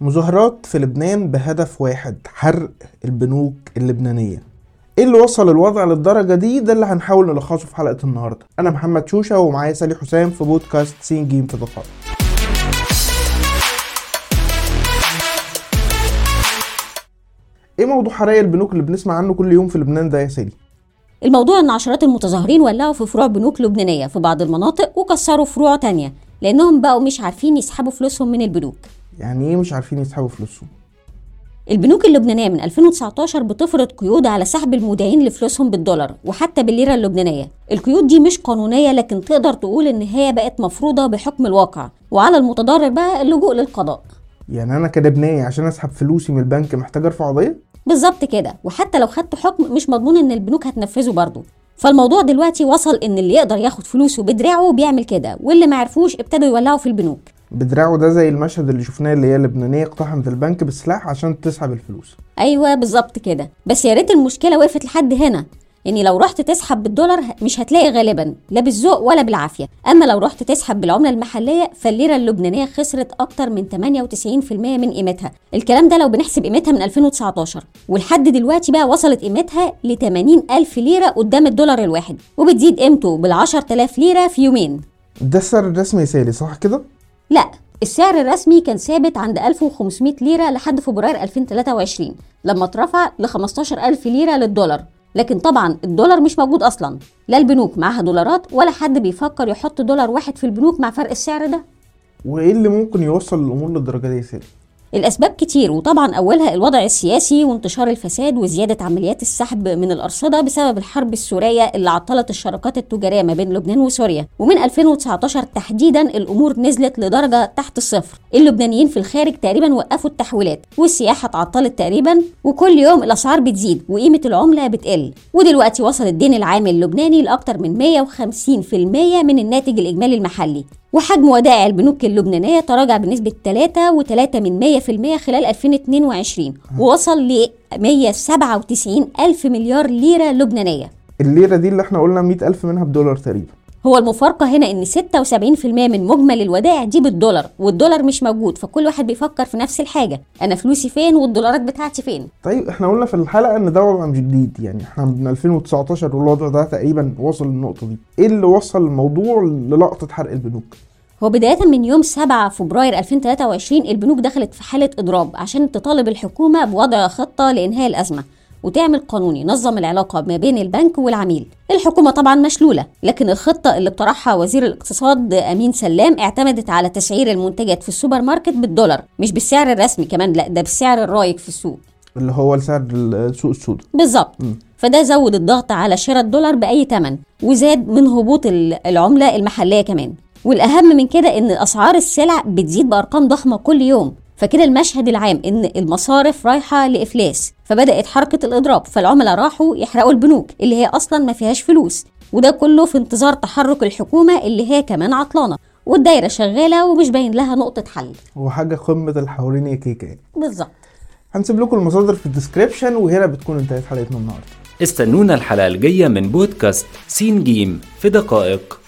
مظاهرات في لبنان بهدف واحد حرق البنوك اللبنانية. إيه اللي وصل الوضع للدرجة دي؟ ده اللي هنحاول نلخصه في حلقة النهاردة. أنا محمد شوشة ومعايا سالي حسام في بودكاست سين جيم في دقائق. إيه موضوع حرائق البنوك اللي بنسمع عنه كل يوم في لبنان ده يا سالي؟ الموضوع إن عشرات المتظاهرين ولعوا في فروع بنوك لبنانية في بعض المناطق وكسروا فروع تانية لأنهم بقوا مش عارفين يسحبوا فلوسهم من البنوك. يعني إيه مش عارفين يسحبوا فلوسهم؟ البنوك اللبنانية من 2019 بتفرض قيود على سحب المودعين لفلوسهم بالدولار وحتى بالليرة اللبنانية. القيود دي مش قانونية لكن تقدر تقول إن هي بقت مفروضة بحكم الواقع. وعلى المتضرر بقى اللجوء للقضاء. يعني أنا كلبناني عشان أسحب فلوسي من البنك محتاج أرفع قضية؟ بالظبط كده. وحتى لو خدت حكم مش مضمون إن البنوك هتنفذه برضه. فالموضوع دلوقتي وصل إن اللي يقدر ياخد فلوسه بدراعه بيعمل كده واللي ما عرفوش ابتدوا يولعوا في البنوك. بدراعه ده زي المشهد اللي شفناه اللي هي لبنانية اقتحمت البنك بالسلاح عشان تسحب الفلوس. أيوه بالظبط كده. بس يا ريت المشكلة وقفت لحد هنا. يعني لو رحت تسحب بالدولار مش هتلاقي غالبا لا بالذوق ولا بالعافية. أما لو رحت تسحب بالعملة المحلية فالليرة اللبنانية خسرت أكتر من 98% من قيمتها. الكلام ده لو بنحسب قيمتها من 2019 ولحد دلوقتي بقى وصلت قيمتها ل 80 ألف ليرة قدام الدولار الواحد. وبتزيد قيمته بال 10000 ليرة في يومين. ده السعر الرسمي سالي صح كده؟ لا السعر الرسمي كان ثابت عند 1500 ليرة لحد فبراير 2023 لما اترفع ل 15000 ليرة للدولار. لكن طبعا الدولار مش موجود أصلا. لا البنوك معاها دولارات ولا حد بيفكر يحط دولار واحد في البنوك مع فرق السعر ده. وإيه اللي ممكن يوصل الأمور للدرجة دي يا سالي؟ الأسباب كتير وطبعا أولها الوضع السياسي وانتشار الفساد وزيادة عمليات السحب من الأرصدة بسبب الحرب السورية اللي عطلت الشراكات التجارية ما بين لبنان وسوريا. ومن 2019 تحديدا الأمور نزلت لدرجة تحت الصفر. اللبنانيين في الخارج تقريبا وقفوا التحويلات والسياحة اتعطلت تقريبا وكل يوم الأسعار بتزيد وقيمة العملة بتقل. ودلوقتي وصل الدين العام اللبناني لأكتر من 150% من الناتج الإجمالي المحلي. وحجم ودائع البنوك اللبنانية تراجع بنسبة 3.3 من 100% خلال 2022 ووصل ل 197 ألف مليار ليرة لبنانية. الليرة دي اللي إحنا قلنا 100 ألف منها بدولار تقريبا. هو المفارقة هنا إن 76% من مجمل الودائع دي بالدولار والدولار مش موجود فكل واحد بيفكر في نفس الحاجة أنا فلوسي فين والدولارات بتاعتي فين؟ طيب إحنا قلنا في الحلقة إن ده وضع مش جديد يعني إحنا من 2019 والوضع ده تقريبا وصل للنقطة دي. إيه اللي وصل الموضوع لنقطة حرق البنوك؟ هو بداية من يوم 7 فبراير 2023 البنوك دخلت في حالة إضراب عشان تطالب الحكومة بوضع خطة لإنهاء الأزمة. وتعمل قانون ينظم العلاقة ما بين البنك والعميل. الحكومة طبعا مشلولة لكن الخطة اللي اقترحها وزير الاقتصاد أمين سلام اعتمدت على تسعير المنتجات في السوبر ماركت بالدولار مش بالسعر الرسمي كمان لا ده بالسعر الرايج في السوق. اللي هو سعر السوق السوداء. بالظبط. فده زود الضغط على شراء الدولار بأي ثمن وزاد من هبوط العملة المحلية كمان. والأهم من كده إن أسعار السلع بتزيد بأرقام ضخمة كل يوم. فكده المشهد العام إن المصارف رايحة لإفلاس فبدأت حركة الإضراب فالعملاء راحوا يحرقوا البنوك اللي هي أصلا ما فيهاش فلوس وده كله في انتظار تحرك الحكومة اللي هي كمان عطلانة والدايرة شغالة ومش باين لها نقطة حل. هو حاجة قمة الحورين يا يعني بالظبط. هنسيب لكم المصادر في الديسكريبشن وهنا بتكون انتهت حلقتنا النهارده. استنونا الحلقة الجاية من بودكاست سين جيم في دقائق.